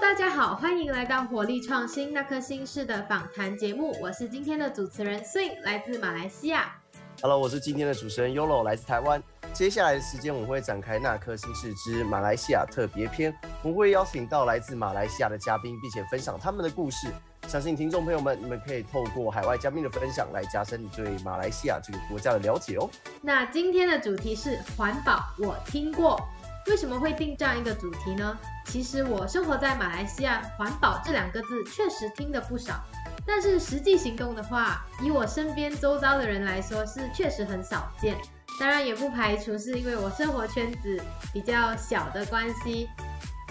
大家好，欢迎来到火力创新那颗心事的访谈节目，我是今天的主持人 Swing，来自马来西亚。Hello，我是今天的主持人 Yolo，来自台湾。接下来的时间，我们会展开那颗心事之马来西亚特别篇，我们会邀请到来自马来西亚的嘉宾，并且分享他们的故事。相信听众朋友们，你们可以透过海外嘉宾的分享，来加深你对马来西亚这个国家的了解哦。那今天的主题是环保，我听过。为什么会定这样一个主题呢？其实我生活在马来西亚，环保这两个字确实听得不少，但是实际行动的话，以我身边周遭的人来说，是确实很少见。当然也不排除是因为我生活圈子比较小的关系。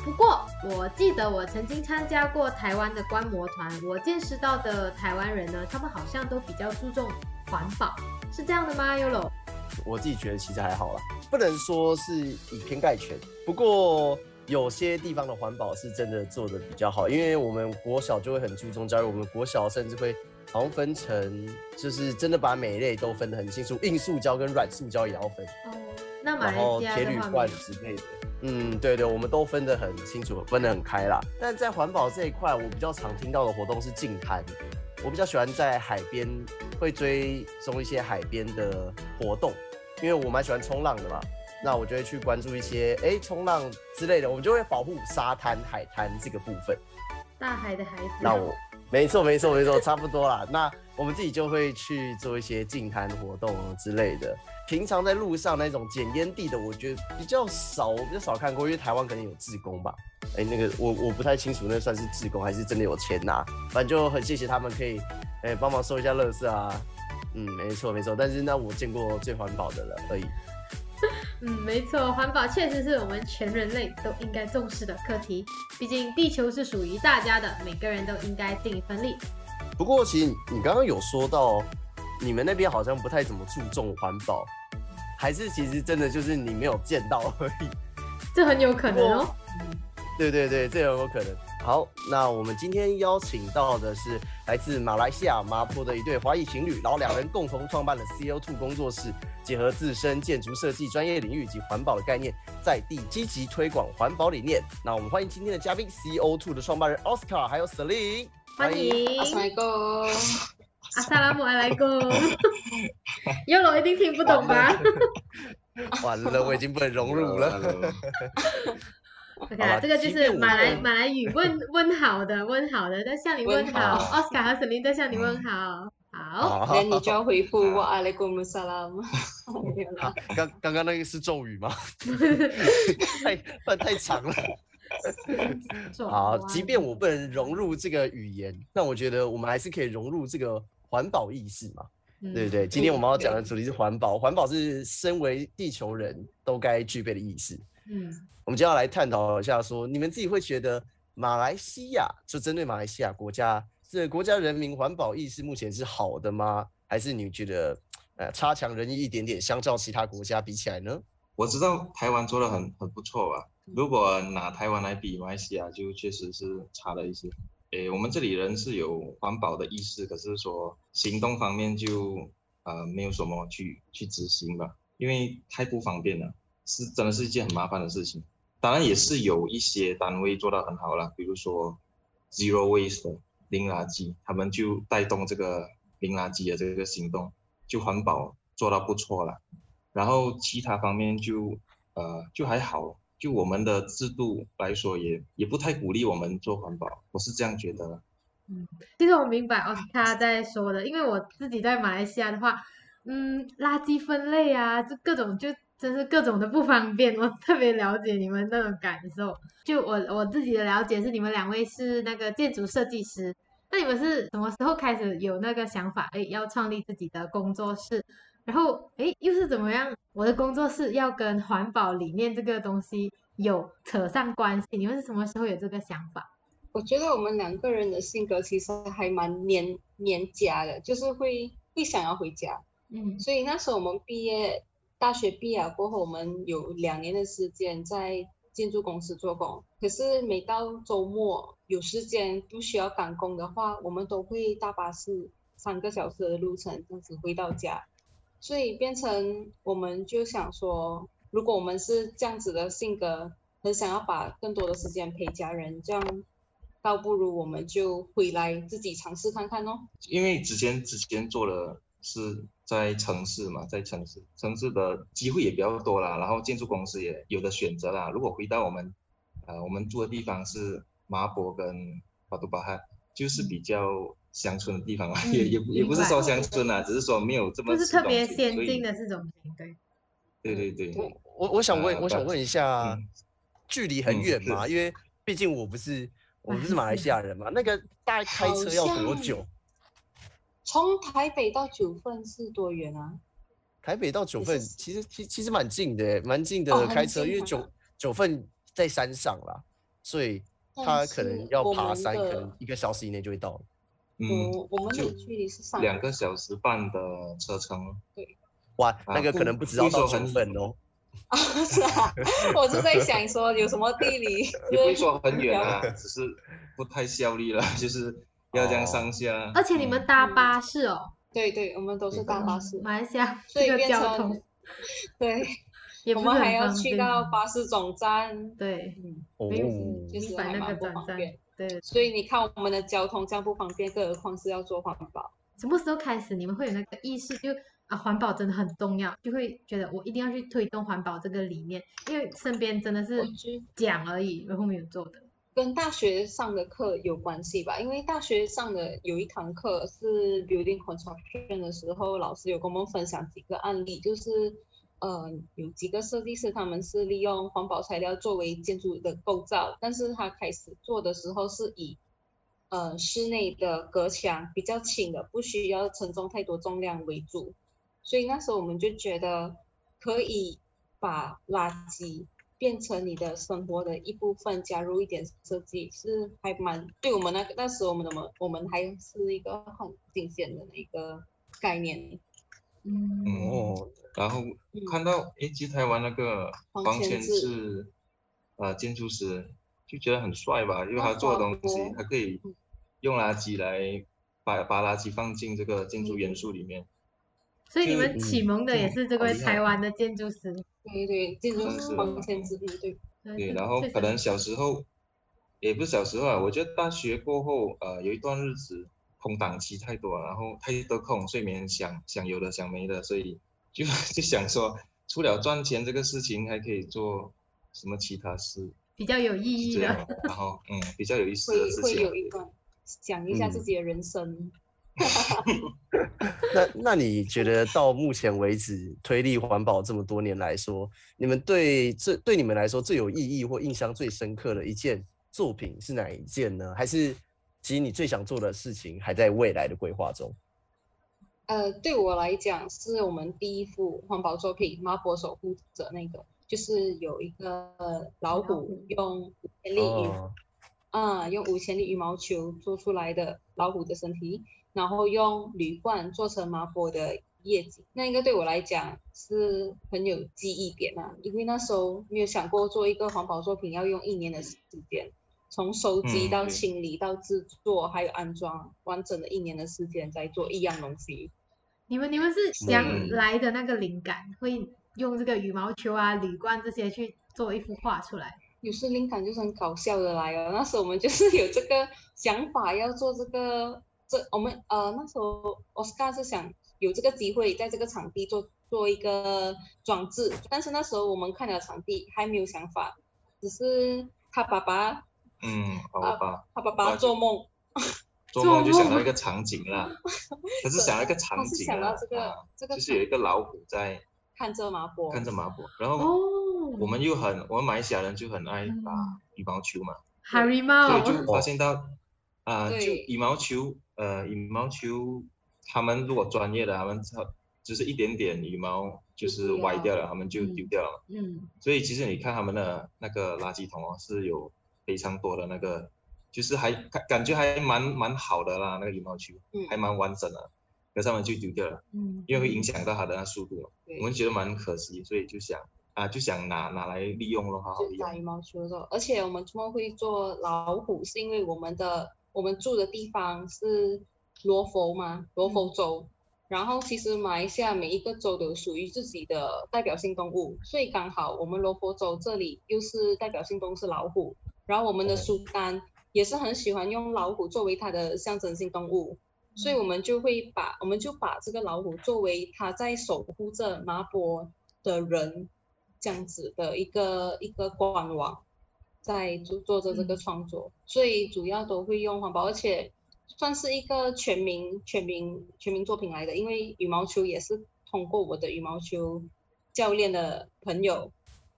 不过我记得我曾经参加过台湾的观摩团，我见识到的台湾人呢，他们好像都比较注重环保，是这样的吗？Yolo？我自己觉得其实还好啦，不能说是以偏概全。不过有些地方的环保是真的做的比较好，因为我们国小就会很注重教育，我们国小甚至会好像分成，就是真的把每一类都分得很清楚，硬塑胶跟软塑胶也要分，哦，那马然后来西亚铁铝罐之类的。嗯，对对，我们都分得很清楚，分得很开啦。但在环保这一块，我比较常听到的活动是净滩。我比较喜欢在海边会追踪一些海边的活动，因为我蛮喜欢冲浪的嘛。那我就会去关注一些哎冲浪之类的，我们就会保护沙滩、海滩这个部分。大海的孩子。那我没错没错没错，差不多啦。那我们自己就会去做一些近滩活动之类的。平常在路上那种捡烟蒂的，我觉得比较少，我比较少看过，因为台湾可能有志工吧。哎、那个我我不太清楚，那算是志工还是真的有钱拿？反正就很谢谢他们可以哎帮、忙收一下垃圾啊。嗯，没错没错，但是那我见过最环保的了而已。嗯，没错，环保确实是我们全人类都应该重视的课题。毕竟地球是属于大家的，每个人都应该尽一份力。不过其实你刚刚有说到，你们那边好像不太怎么注重环保，还是其实真的就是你没有见到而已。这很有可能哦。对对对，这很有可能。好，那我们今天邀请到的是来自马来西亚麻坡的一对华裔情侣，然后两人共同创办了 CO2 工作室，结合自身建筑设计专业领域以及环保的概念，在地积极推广环保理念。那我们欢迎今天的嘉宾 CO2 的创办人 Oscar 还有 Celine，欢迎，Assalamualaikum。阿萨拉姆阿莱贡。Yolo 一定听不懂吧完了，我已经不能融入了。？OK 这个就是马来们马来语问问好的问好的，在向你问问好。好 Oscar 和 Celine 在向你问好。好，好 那你就要回复我 Waalaikumsalam。没有啦刚刚刚那个是咒语吗？太太太长了。好，即便我不能融入这个语言，那我觉得我们还是可以融入这个环保意识嘛，嗯对不对？今天我们要讲的主题是环保，环保是身为地球人都该具备的意识。嗯，我们就要来探讨一下说你们自己会觉得马来西亚就针对马来西亚国家，这个国家人民环保意识目前是好的吗？还是你觉得呃差强人意一点点，相较其他国家比起来呢？我知道台湾做的很很不错吧，如果拿台湾来比马来西亚，就确实是差了一些。诶，我们这里人是有环保的意识，可是说行动方面就呃没有什么去去执行吧，因为太不方便了，是真的是一件很麻烦的事情。当然也是有一些单位做到很好了，比如说 zero waste 零垃圾，他们就带动这个零垃圾的这个行动，就环保做到不错了。然后其他方面就呃就还好，就我们的制度来说也也不太鼓励我们做环保，我是这样觉得嗯。其实我明白哦，他在说的，因为我自己在马来西亚的话，嗯，垃圾分类啊，就各种就真是各种的不方便，我特别了解你们那种感受。就我我自己的了解是，你们两位是那个建筑设计师，那你们是什么时候开始有那个想法，哎，要创立自己的工作室？然后，哎，又是怎么样？我的工作室要跟环保理念这个东西有扯上关系？你们是什么时候有这个想法？我觉得我们两个人的性格其实还蛮黏黏家的，就是会会想要回家。嗯所以那时候我们毕业，大学毕业过后，我们有两年的时间在建筑公司做工。可是每到周末有时间不需要赶工的话，我们都会搭巴士三个小时的路程这样子回到家。所以变成我们就想说，如果我们是这样子的性格，很想要把更多的时间陪家人，这样倒不如我们就回来自己尝试看看哦。因为之前之前做的是在城市嘛，在城市城市的机会也比较多啦，然后建筑公司也有的选择啦。如果回到我们呃我们住的地方是麻坡跟巴都巴哈，就是比较乡村的地方啊，嗯也也不也不是说乡村啊，只是说没有这么就是特别先进的市中心，对。对对对，我我我想问，呃我想问一下嗯，距离很嗯远吗？是因为毕竟我不是 我不是马来西亚人嘛，那个大概开车要多久？从台北到九份是多远啊？台北到九份其实其其实蛮近的，蛮近的开车，因为九啊九份在山上啦，所以他可能要爬山，可能一个小时以内就会到了。嗯，我我们的距离是上两个小时半的车程，对哇，啊那个可能不知道说很份哦。啊，是啊，我是在想说有什么地理，也不会说很远啊，只是不太效率了，就是要这样哦上下。而且你们嗯搭嗯巴士哦，对对，我们都是搭巴士，马来西亚这个交通对，我们还要去到巴士总站，对，嗯，哦没有就是明白那个还蛮不转站方便。，对。所以你看我们的交通这样不方便，更何况是要做环保。什么时候开始你们会有那个意识，就啊环保真的很重要，就会觉得我一定要去推动环保这个理念，因为身边真的是讲而已，然后没有做的。跟大学上的课有关系吧，因为大学上的有一堂课是 building construction 的时候，老师有跟我们分享几个案例，就是呃有几个设计师他们是利用环保材料作为建筑的构造，但是他开始做的时候是以呃室内的隔墙比较轻的，不需要承重太多重量为主，所以那时候我们就觉得可以把垃圾变成你的生活的一部分，加入一点设计，是还蛮对我们那个那时候我们的我们我们还是一个很新鲜的一个概念。嗯，嗯哦，然后嗯。看到诶，其实台湾那个黄黄千千志志呃建筑师，就觉得很帅吧，因为他他做的东西他可以嗯。用垃圾来把把垃圾放进这个建筑元嗯。素里面。所以你们启蒙的也是这位台湾。的建筑师，对对，建筑师黄千之对。对，对，然后可能小时候，也不是小时候啊，我觉得大学过后，呃，有一段日子空档期太多，然后太多空，睡眠想想有的想没的，所以 就就想说，除了赚钱这个事情，还可以做什么其他事，比较有意义的。然后嗯，比较有意思会会的事情啊。有一段想一下自己的人生。那那你觉得到目前为止推力环保这么多年来说，你们对这对你们来说最有意义或印象最深刻的一件作品是哪一件呢？还是其实你最想做的事情还在未来的规划中？呃，对我来讲，是我们第一幅环保作品《麻婆守护者》那个，就是有一个老虎虎用五千粒羽哦，啊、用五千粒羽毛球做出来的老虎的身体，然后用铝罐做成麻婆的叶子。那个对我来讲是很有记忆点啊，因为那时候没有想过做一个环保作品要用一年的时间，从收集到清理到制作还有安装，完整的一年的时间在做一样东西。你们你们是想嗯来的那个灵感，会用这个羽毛球啊、铝罐这些去做一幅画出来？有时灵感就是很搞笑的来哦。那时候我们就是有这个想法要做这个，这我们呃那时候奥斯卡是想有这个机会在这个场地做做一个装置，但是那时候我们看了场地还没有想法，只是他爸爸嗯，好啊吧，他爸爸做梦，做梦就想到一个场景啦，他是想到一个场景啊想到这个、啊这个就是有一个老虎在看着麻婆，看着麻婆，然后哦，我们又很，我们马来西亚人就很爱嗯。打羽毛球嘛，所以就发现到 啊、就羽毛球，呃，羽毛球，他们如果专业的，他们超就是一点点羽毛就是歪掉了，他们就嗯。丢掉了。嗯，所以其实你看他们的那个垃圾桶哦，是有非常多的那个，就是还感感觉还蛮蛮好的啦，那个羽毛球嗯还蛮完整的，可是他们就丢掉了，嗯，因为会影响到它的那速度嘛，我们觉得蛮可惜，所以就想啊就想拿拿来利用咯，好好利用。打羽毛球的时候，而且我们怎么会做老虎，是因为我们的我们住的地方是罗佛嘛，罗佛州。然后其实马来西亚每一个州都有属于自己的代表性动物，所以刚好我们罗佛州这里又是代表性动物是老虎，然后我们的苏丹也是很喜欢用老虎作为它的象征性动物，所以我们就会把我们就把这个老虎作为它在守护着麻波的人这样子的一个一个官网，在做做着这个创作，所以主要都会用环保，而且算是一个全民全民全民作品来的，因为羽毛球也是通过我的羽毛球教练的朋友。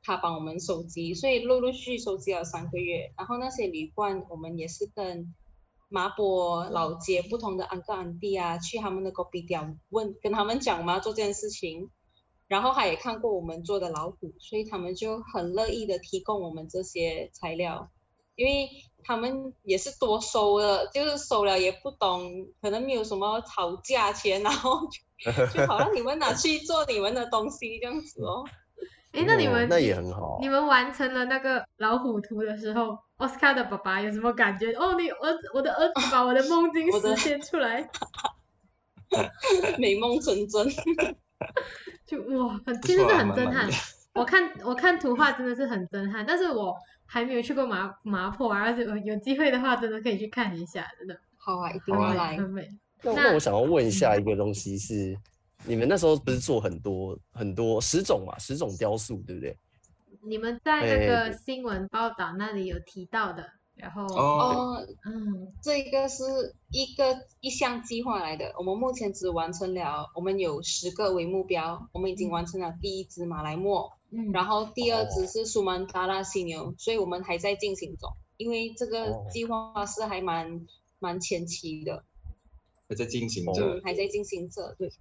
他帮我们收集，所以陆陆续续收集了三个月。然后那些旅馆，我们也是跟麻波老街不同的安哥安弟啊，去他们的隔壁店问，跟他们讲嘛做这件事情。然后他也看过我们做的老虎，所以他们就很乐意的提供我们这些材料，因为他们也是多收了，就是收了也不懂，可能没有什么吵价钱，然后就好让你们拿去做你们的东西这样子哦。哎，那你们那也很好。你们完成了那个老虎图的时候，奥斯卡的爸爸有什么感觉？哦，你儿子，我的儿子把我的梦境实现出来，美梦成真。就哇，很其实是很震撼。我看我看图画真的是很震撼，但是我还没有去过麻麻坡，而且有机会的话，真的可以去看一下，真的。好啊，一定要来。很美。那那我想要问一下一个东西是。你们那时候不是做很多很多十种嘛，十种雕塑，对不对？你们在那个新闻报道那里有提到的，然后哦，嗯，这个是一个一项计划来的。我们目前只完成了，我们有十个为目标，我们已经完成了第一只马来貘，嗯，然后第二只是苏门答腊犀牛，所以我们还在进行中，因为这个计划是还蛮蛮前期的，还在进行着，还在进行着，对。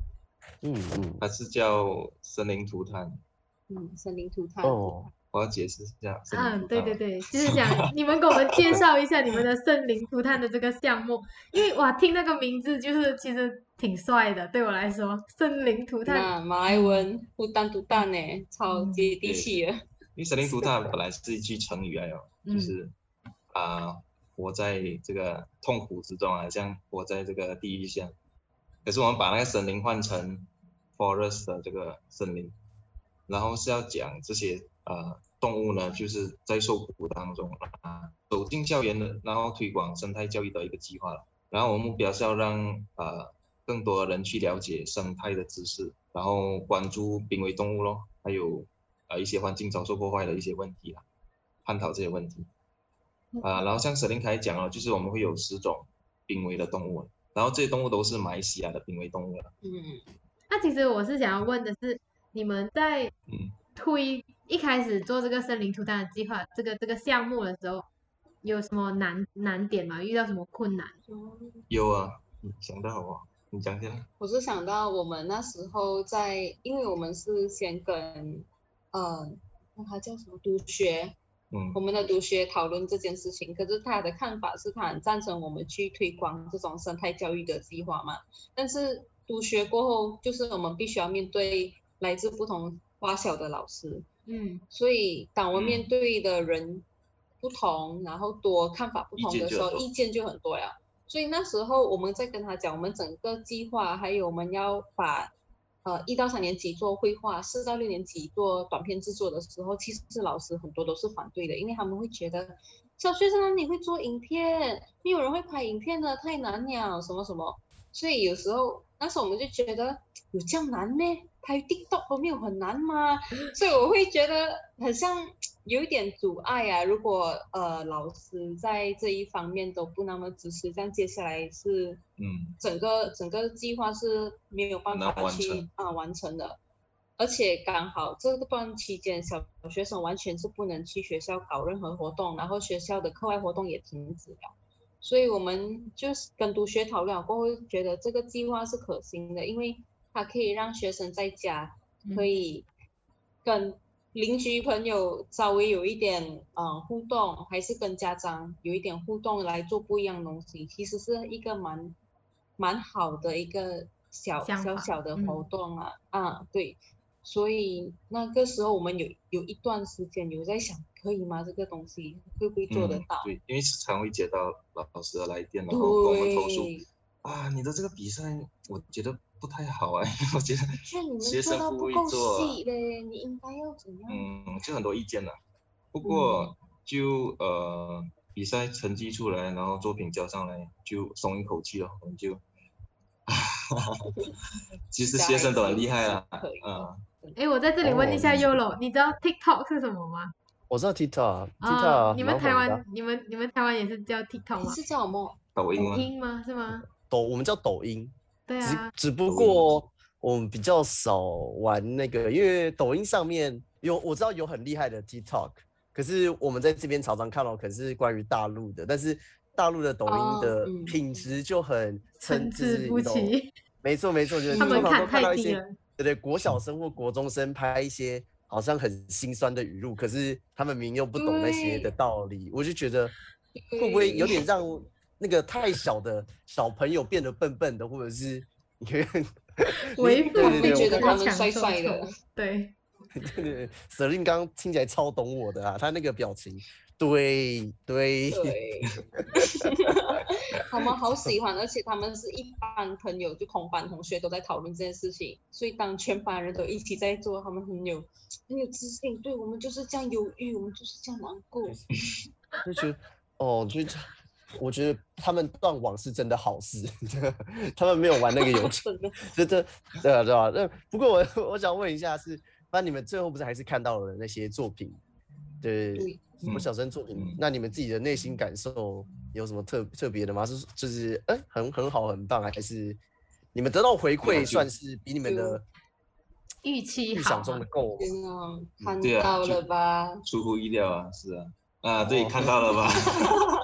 嗯嗯，它是叫森林涂炭。嗯，森林涂炭。哦，我要解释一下。嗯，对对对，就是讲你们给我们介绍一下你们的森林涂炭的这个项目，因为哇，听那个名字就是其实挺帅的，对我来说，森林涂炭。马来文“涂炭涂炭”呢，超接地气的。因为森林涂炭本来是一句成语，哎呦，就是啊，活在这个痛苦之中啊，像活在这个地狱下。可是我们把那个森林换成 forest 的这个森林，然后是要讲这些呃动物呢，就是在受苦当中啊，走进校园的，然后推广生态教育的一个计划了。然后我们目标是要让呃更多人去了解生态的知识，然后关注濒危动物咯，还有呃一些环境遭受破坏的一些问题啦，探讨这些问题。啊，然后像沈林凯讲了，就是我们会有十种濒危的动物。然后这些动物都是马来西亚的濒危动物了。嗯，那其实我是想要问的是，你们在推一开始做这个森林涂炭的计划，这个这个项目的时候，有什么难难点吗？遇到什么困难？有啊，想到啊，你讲讲。我是想到我们那时候在，因为我们是先跟，嗯，那他叫什么督学。我们的读学讨论这件事情，可是他的看法是他很赞成我们去推广这种生态教育的计划嘛。但是读学过后，就是我们必须要面对来自不同花小的老师，嗯，所以当我们面对的人不同，然后多看法不同的时候，意见就很多呀。所以那时候我们在跟他讲，我们整个计划，还有我们要把。呃，一到三年级做绘画，四到六年级做短片制作的时候，其实是老师很多都是反对的，因为他们会觉得小学生哪里会做影片，没有人会拍影片的，太难了，什么什么。所以有时候那时候我们就觉得有这样难咩？拍 TikTok 都没有很难吗？所以我会觉得很像有一点阻碍啊。如果呃老师在这一方面都不那么支持，这样接下来是嗯整个整个计划是没有办法去啊完成的。而且刚好这段期间小学生完全是不能去学校搞任何活动，然后学校的课外活动也停止了。所以我们就是跟督学讨论过后，觉得这个计划是可行的，因为它可以让学生在家可以跟邻居朋友稍微有一点嗯互动，还是跟家长有一点互动来做不一样东西，其实是一个蛮蛮好的一个小小小的活动啊啊对。所以那个时候我们有有一段时间有在想，可以吗？这个东西会不会做得到？对，因为时常会接到老师的来电，然后跟我们投诉啊，你的这个比赛我觉得不太好啊，我觉得学生不会做嘞，你应该要怎样？嗯，就很多意见了。不过就呃，比赛成绩出来，然后作品交上来，就松一口气了，我们就，其实学生都很厉害啦，可以啊，哎，我在这里问一下哦 Yolo，你知道 TikTok 是什么吗？我知道 TikTok，TikTok，、啊，你们台湾，你们你们台湾也是叫 TikTok 吗？是叫什么？抖抖音吗？抖音吗？是吗？抖，我们叫抖音，只对啊，只不过我们比较少玩那个，因为抖音上面有我知道有很厉害的 TikTok，可是我们在这边常常看到可是关于大陆的，但是大陆的抖音哦的嗯。品质就很参差不齐，没错没错，就是他们通常看都看到一些太低了。对对，国小生或国中生拍一些好像很心酸的语录，可是他们明明又不懂那些的道理，我就觉得会不会有点让那个太小的小朋友变得笨笨的，或者是因为 为父对对对，会觉得他们帅帅的对，对对对，Selin 刚刚听起来超懂我的啊，他那个表情，对对，对，他们好喜欢，而且他们是一班朋友，就同班同学都在讨论这件事情，所以当全班人都一起在做，他们很有很有自信。对我们就是这样犹豫，我们就是这样难过。就觉得哦，就我觉得他们断网是真的好事，他们没有玩那个游戏。真的，对啊，对啊。那不过我我想问一下是，那你们最后不是还是看到了那些作品，对，对什么嗯小生作品？嗯那你们自己的内心感受有什么特特别的吗？是就是哎、很很好，很棒，还是你们得到回馈算是比你们的预期预想中的够吗？看到了吧？出乎意料啊，是啊，啊，对，哦看到了吧？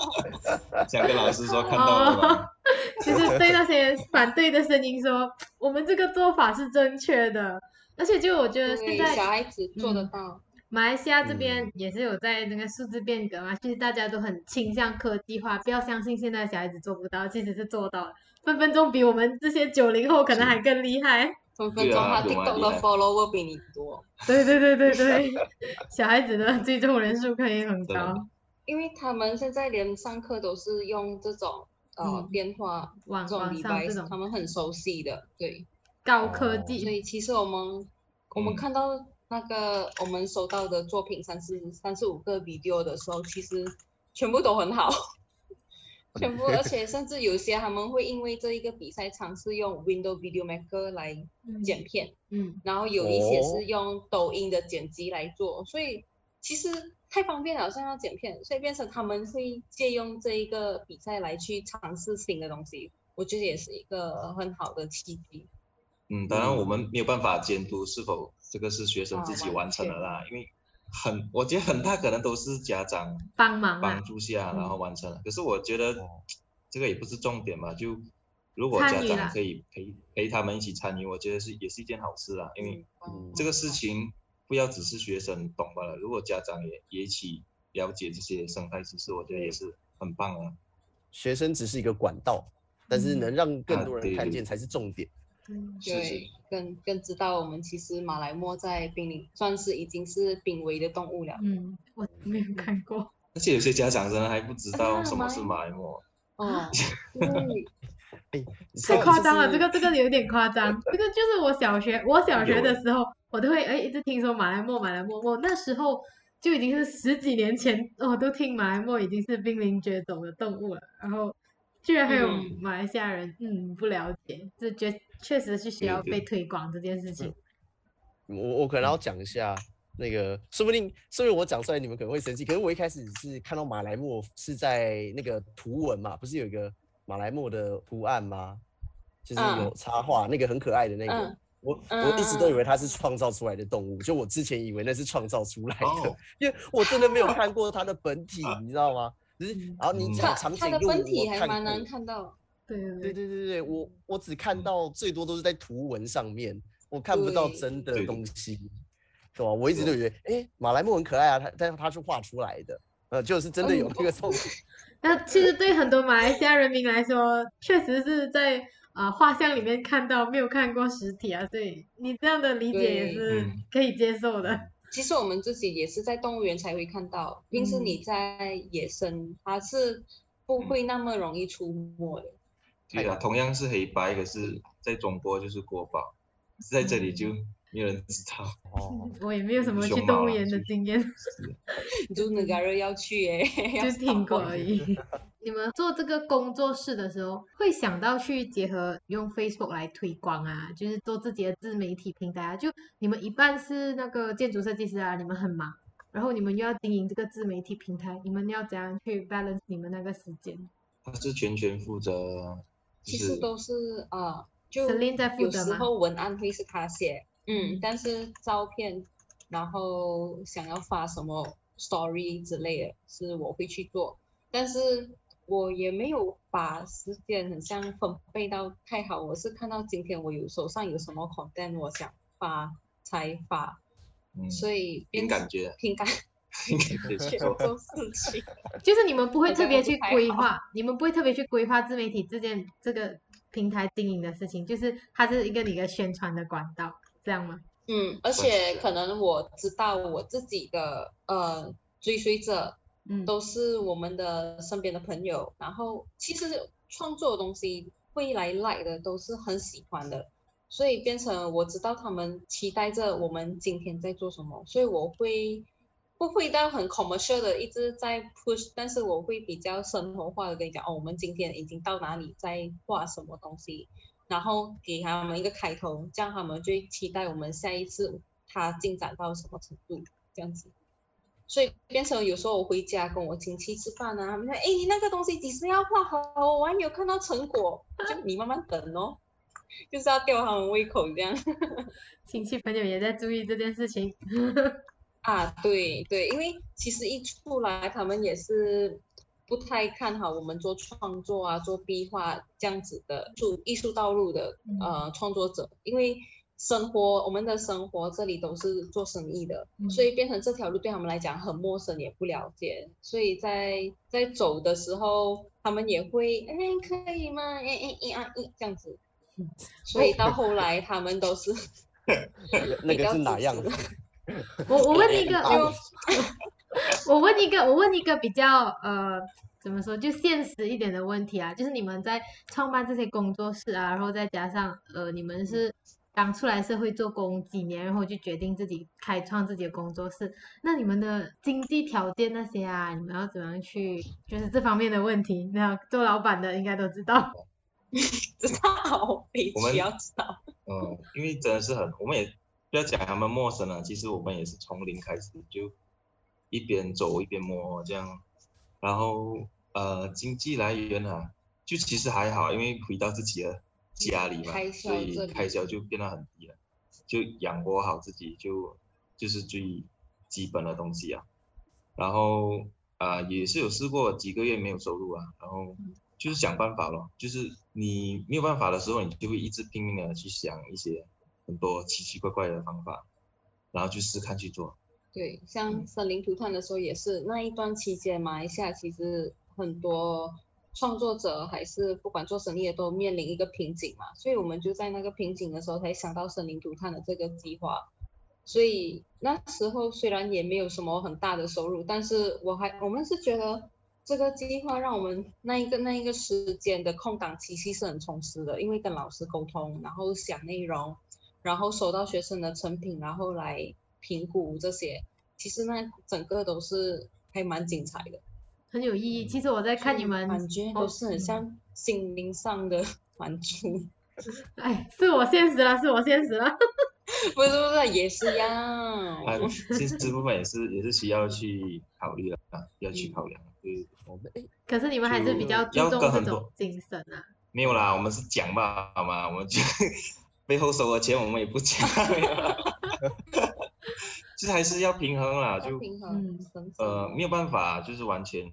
想跟老师说看到了吧？就是对那些反对的声音说，我们这个做法是正确的，而且就我觉得现，在小孩子做得嗯到。马来西亚这边嗯也是有在那个数字变革嘛，其实大家都很倾向科技化，不要相信现在小孩子做不到，其实是做到了，分分钟比我们这些九零后可能还更厉害。分分钟他 TikTok 的 follower 比你多，对对对对对，小孩子的追踪人数可以很高，因为他们现在连上课都是用这种呃嗯电话网这种网上这种他们很熟悉的，对。高科技所，以其实我们我们嗯看到那个我们收到的作品三四三四五个 video 的时候，其实全部都很好，全部，而且甚至有些他们会因为这一个比赛尝试用 Windows Video Maker 来嗯剪片，嗯，然后有一些哦是用抖音的剪辑来做，所以其实太方便了，好像要剪片，所以变成他们会借用这一个比赛来去尝试新的东西，我觉得也是一个很好的契机。嗯，当然我们没有办法监督是否这个是学生自己完成的全啦，因为很，我觉得很大可能都是家长帮忙啊帮，助下，然后完成了。可是我觉得哦这个也不是重点嘛，就如果家长可以陪陪他们一起参与，我觉得是也是一件好事啦，因为嗯这个事情不要只是学生懂罢了，如果家长也也一起了解这些生态知识，我觉得也是很棒啊。学生只是一个管道，但是嗯能让更啊多人看见才是重点。嗯 是是对，更更知道我们其实马来貘在濒临算是已经是濒危的动物了。嗯，我没有看过，而且有些家长真的还不知道啊什么是马马来貘，哦，太夸张了，这个这个有点夸张。这个就是我小学，我小学的时候，我都会哎一直听说马来貘，马来貘，我那时候就已经是十几年前，哦，都听马来貘已经是濒临绝种的动物了，然后居然还有嗯马来西亚人嗯不了解，这觉确实是需要被推广这件事情。我我可能要讲一下那个，说不定说不定我讲出来你们可能会生气。可是我一开始是看到马来貘是在那个图文嘛，不是有一个马来貘的图案吗？就是有嗯插画，那个很可爱的那个。嗯我嗯我一直都以嗯。为它是创造出来的动物，就我之前以为那是创造出来的，哦。因为我真的没有看过它的本体，你知道吗？只是嗯。然后你讲长它的颈鹿，本体还蛮难看到。对对对对对对，我我只看嗯到最多都是在图文上面，我看不到真的东西，对吧？我一直都对。以为，哎，马来貘很可爱啊，它但是它是画出来的，呃，就是真的有嗯。那个动物。那其实对很多马来西亚人民来说，确实是在啊、呃画像里面看到，没有看过实体啊，所以你这样的理解也是嗯可以接受的。其实我们自己也是在动物园才会看到，平时嗯你在野生它是不嗯会那么容易出没的。对啊，同样是黑白，可是在中国就是国宝，在这里就没有人知道。哦，我也没有什么去动物园的就经验，就那个人要去耶，要 就听过而已。你们做这个工作室的时候，会想到去结合用 Facebook 来推广啊，就是做自己的自媒体平台啊。就你们一半是那个建筑设计师啊，你们很忙，然后你们又要经营这个自媒体平台，你们要怎样去 balance 你们那个时间他是全权负责，就其是实都是呃，就？Celine 在负有？时候文案会是他写，嗯嗯，但是照片，然后想要发什么 story 之类的，是我会去做，但是我也没有把时间很像分配到太好，我是看到今天我有手上有什么 content 我想发才发，嗯，所以凭感觉，凭感凭感觉觉去做。事情。就是你们不会特别去规划，你们不会特别去规划自媒体这件这个平台经营的事情，就是它是一个你的宣传的管道，这样吗？嗯，而且可能我知道我自己的呃追随者嗯，都是我们的身边的朋友，然后其实创作的东西会来 like 的都是很喜欢的，所以变成我知道他们期待着我们今天在做什么，所以我会不会到很 commercial 的一直在 push，但是我会比较生活化的跟你讲，哦，我们今天已经到哪里，在画什么东西，然后给他们一个开头，这样他们就期待我们下一次它进展到什么程度，这样子。所以变成有时候我回家跟我亲戚吃饭啊，他们说，哎，那个东西几时要画好？我还没有看到成果，就你慢慢等哦，就是要吊他们胃口这样。亲戚朋友也在注意这件事情。啊，对对，因为其实一出来，他们也是不太看好我们做创作啊、做壁画这样子的艺艺术道路的嗯。呃创作者，因为生活我们的生活这里都是做生意的，嗯。所以变成这条路对他们来讲很陌生，也不了解，所以在在走的时候，他们也会哎可以吗？哎哎一啊一这样子，所以到后来他们都是 那个是哪样比较子？支？我 我问你一个，哎我我问一个，我问一个比较呃，怎么说，就现实一点的问题啊，就是你们在创办这些工作室啊，然后再加上呃，你们是刚出来社会做工几年，然后就决定自己开创自己的工作室，那你们的经济条件那些啊，你们要怎么样去，就是这方面的问题，那做老板的应该都知道。知道，必我们须要知道。嗯，因为真的是很，我们也不要讲他们陌生了，其实我们也是从零开始，就一边走一边摸这样，然后呃，经济来源啊，就其实还好，因为回到自己的家里嘛开，所以开销就变得很低了，就养活好自己就就是最基本的东西啊，然后啊、也是有试过几个月没有收入啊，然后就是想办法咯，就是你没有办法的时候，你就会一直拼命的去想一些很多奇奇怪怪的方法，然后去试看去做。对，像森林涂炭的时候也是那一段期间，马来西亚其实很多创作者还是不管做生意的都面临一个瓶颈嘛，所以我们就在那个瓶颈的时候才想到森林涂炭的这个计划。所以那时候虽然也没有什么很大的收入，但是我还我们是觉得这个计划让我们那一个那一个时间的空档期其实很充实的，因为跟老师沟通，然后想内容，然后收到学生的成品，然后来评估这些，其实那整个都是还蛮精彩的。很有意义。其实我在看你们，感觉哦都是很嗯像心灵上的 满足，哎，是我现实了，是我现实了。不是不是也是要，啊，其实这部分也是也是需要去考虑的啊，要去考量。对，我们哎，可是你们还是比较注重这种跟很多精神啊。没有啦，我们是讲吧，好吗？我们就背后收的钱我们也不讲，没有啦就是还是要平衡啦，就平衡嗯呃没有有办法，就是完全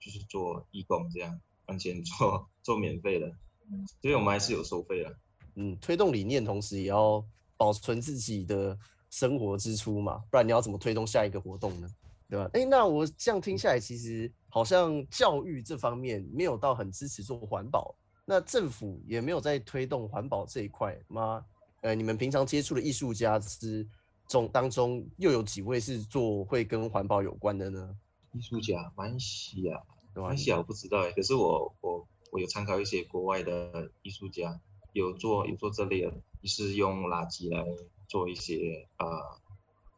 就是做义工这样，完全做做免费的嗯，所以我们还是有收费的。嗯，推动理念，同时也要保存自己的生活支出嘛，不然你要怎么推动下一个活动呢？对吧？哎，那我这样听下来，其实好像教育这方面没有到很支持做环保，那政府也没有在推动环保这一块吗？呃，你们平常接触的艺术家之中当中，又有几位是做会跟环保有关的呢？艺术家，马来西亚，对吧马来？西亚我不知道哎，可是我我我有参考一些国外的艺术家，有做有做这类的，就是用垃圾来做一些呃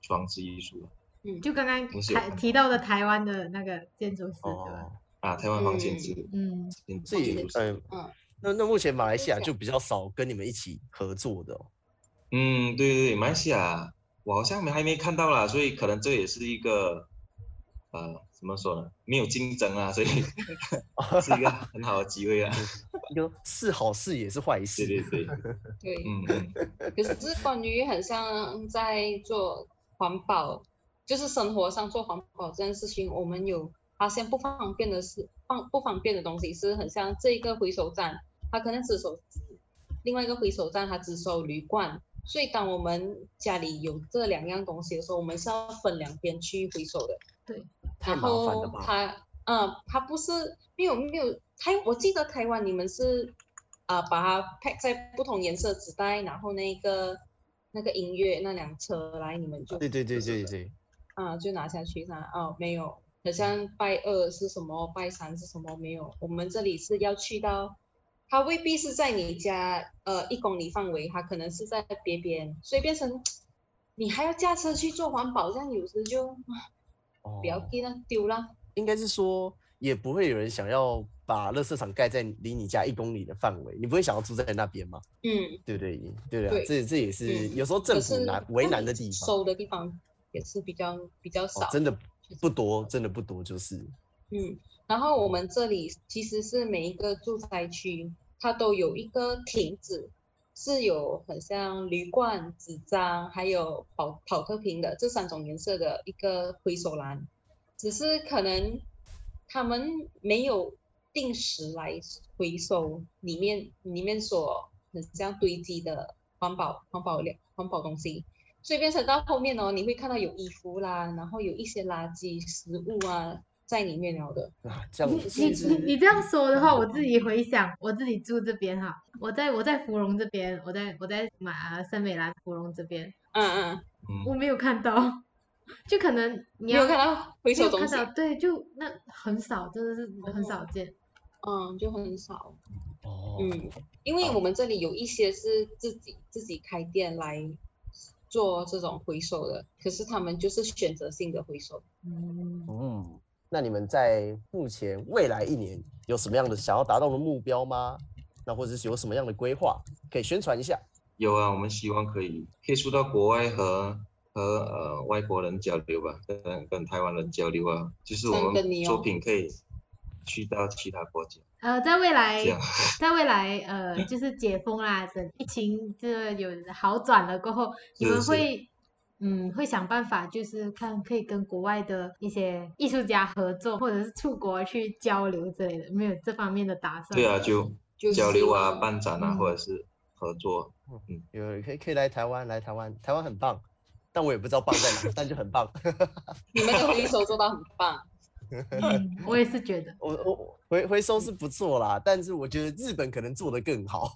装置艺术嗯，就刚刚提到的台湾的那个建筑师，对吧？哦，啊，台湾黄建之嗯，建所以筑师嗯嗯，那那目前马来西亚就比较少跟你们一起合作的哦。嗯，对对对，马来西亚我好像没还没看到啦，所以可能这也是一个呃怎么说呢，没有竞争啊，所以 是一个很好的机会啊。一个是好事也是坏事。对对对，对。嗯嗯可是关于很像在做环保，就是生活上做环保这件事情，我们有发现不方便的是方不方便的东西是很像这一个回收站，它可能只收纸，另外一个回收站它只收铝罐，所以当我们家里有这两样东西的时候，我们是要分两边去回收的。然太麻烦了后吧？它，嗯，它不是没有没有台，我记得台湾你们是啊、把它 pack 在不同颜色纸袋，然后那个那个音乐那辆车来，你们就对对对对对，啊，就拿下去拿哦，没有，好像拜二是什么，拜三是什么没有，我们这里是要去到，它未必是在你家呃一公里范围，它可能是在别边，所以变成你还要驾车去做环保，这样有时就啊哦不要给它丢了。应该是说也不会有人想要把垃圾场盖在离你家一公里的范围，你不会想要住在那边吗？嗯，对不对？对啊？对这这也是嗯有时候政府难为难的地方。收的地方也是比较比较少，哦，真的不多，真的不多，就是嗯，然后我们这里其实是每一个住宅区，它都有一个亭子，是有很像铝罐、纸张，还有跑跑特瓶的这三种颜色的一个回收篮，只是可能他们没有定时来回收里面里面所很像堆积的环保环保料环保东西。所以变成到后面哦，你会看到有衣服啦，然后有一些垃圾食物啊在里面了的。啊，这样你你你这样说的话，我自己回想，我自己住这边哈，我在我在芙蓉这边，我在我在马森美兰芙蓉这边，嗯嗯，嗯，我没有看到，就可能你要你有看到回没收东西？对，就那很少，真的是很少见。嗯，就很少。哦，嗯，因为我们这里有一些是自己自己开店来做这种回收的，可是他们就是选择性的回收。嗯，嗯，那你们在目前未来一年有什么样的想要达到的目标吗？那或者是有什么样的规划可以宣传一下？有啊，我们希望可以可以出到国外和和呃外国人交流吧，跟跟台湾人交流啊，就是我们作品可以去到其他国家，呃，在未来，在未来，呃，就是解封啦，等疫情这有好转了过后，你们是是会，嗯，会想办法，就是看可以跟国外的一些艺术家合作，或者是出国去交流之类的，没有这方面的打算。对啊，就就交流啊、办展啊，嗯或者是合作，嗯有可以可以来台湾，来台湾，台湾很棒，但我也不知道棒在哪，但就很棒。你们的回收做到很棒。嗯，我也是觉得，我我回回收是不错啦，但是我觉得日本可能做得更好。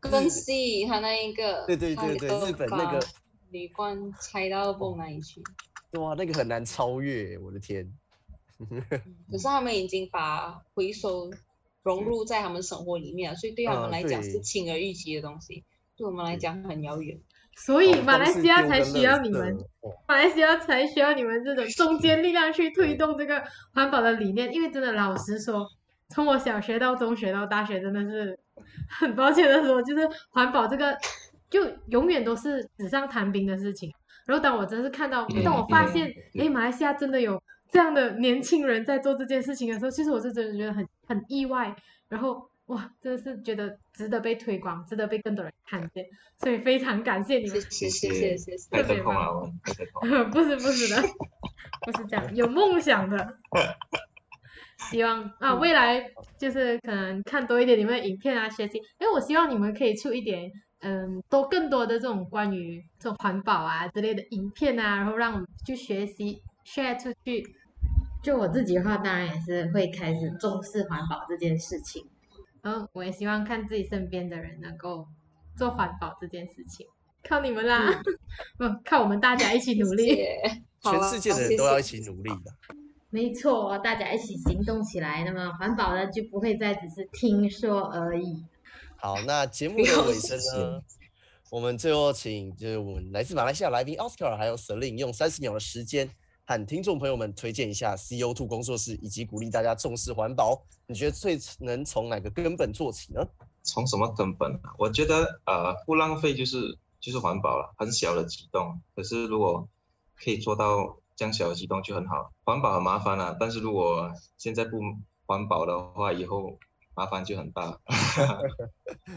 更细，他那一个，对对对对日本那个铝罐拆到蹦那里去。哇，那个很难超越，我的天！可是他们已经把回收融入在他们生活里面了，所以对他们嗯来讲是轻而易举的东西，对我们来讲很遥远。所以哦马来西亚才需要你们，哦马来西亚才需要你们这种中间力量去推动这个环保的理念。因为真的，老实说，从我小学到中学到大学，真的是很抱歉的说，就是环保这个就永远都是纸上谈兵的事情。然后当我真是看到，嗯当我发嗯现，对哎，马来西亚真的有这样的年轻人在做这件事情的时候，其实我是真的觉得很很意外。然后哇，真的是觉得值得被推广，值得被更多人看见。所以非常感谢你们。谢谢谢谢谢谢太谢。特别棒得空了，我们太得空。不是不是的，不是这样，有梦想的。希望啊，嗯未来就是可能看多一点你们的影片啊，学习。因为我希望你们可以出一点，嗯，多更多的这种关于这种环保啊之类的影片啊，然后让我们去学习 share 出去。就我自己的话，当然也是会开始重视环保这件事情。然后我也希望看自己身边的人能够做环保这件事情，靠你们啦，不 靠我们大家一起努力。全世界的人都要一起努力的。没错，大家一起行动起来，那么环保呢就不会再只是听说而已。好，那节目的尾声呢，我们最后请就是我们来自马来西亚来宾 Oscar 还有 Selin 用三十秒的时间和听众朋友们推荐一下 CO2 工作室，以及鼓励大家重视环保。你觉得最能从哪个根本做起呢？从什么根本啊？我觉得呃不浪费就是就是环保了，很小的举动。可是如果可以做到这样小的举动就很好。环保很麻烦啊，但是如果现在不环保的话，以后麻烦就很大。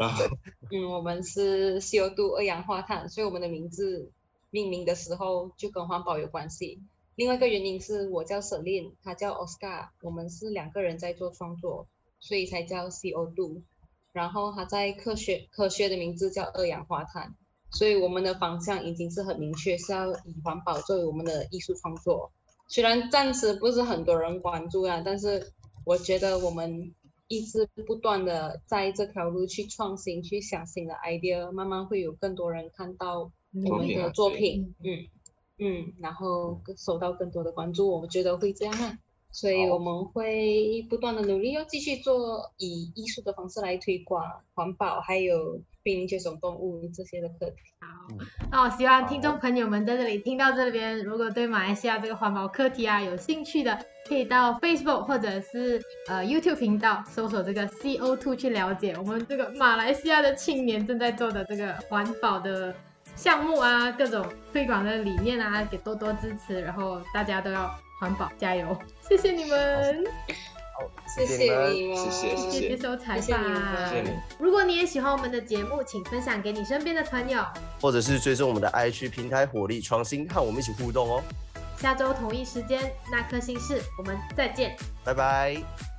嗯，我们是 CO2 二氧化碳，所以我们的名字命名的时候就跟环保有关系。另外一个原因是我叫 Selin，他叫 Oscar，我们是两个人在做创作，所以才叫 CO2。然后他在科学科学的名字叫二氧化碳，所以我们的方向已经是很明确，是要以环保作为我们的艺术创作。虽然暂时不是很多人关注啊，但是我觉得我们。一直不断的在这条路去创新，去想新的 idea，慢慢会有更多人看到我们的作品，嗯嗯，然后受到更多的关注，我们觉得会这样啊，所以我们会不断的努力，要继续做以艺术的方式来推广环保，还有濒临绝种动物这些的课题。好，那我希望听众朋友们在这里听到这边，如果对马来西亚这个环保课题啊有兴趣的。可以到 Facebook 或者是呃 YouTube 频道搜索这个 CO2 去了解我们这个马来西亚的青年正在做的这个环保的项目啊，各种推广的理念啊，给多多支持，然后大家都要环保加油，谢谢你们，好，谢谢你们，谢谢谢谢接受采访，谢谢你。如果你也喜欢我们的节目，请分享给你身边的朋友，或者是追踪我们的 IG 平台火力创新，和我们一起互动哦。下周同一时间，那颗心事我们再见，拜拜。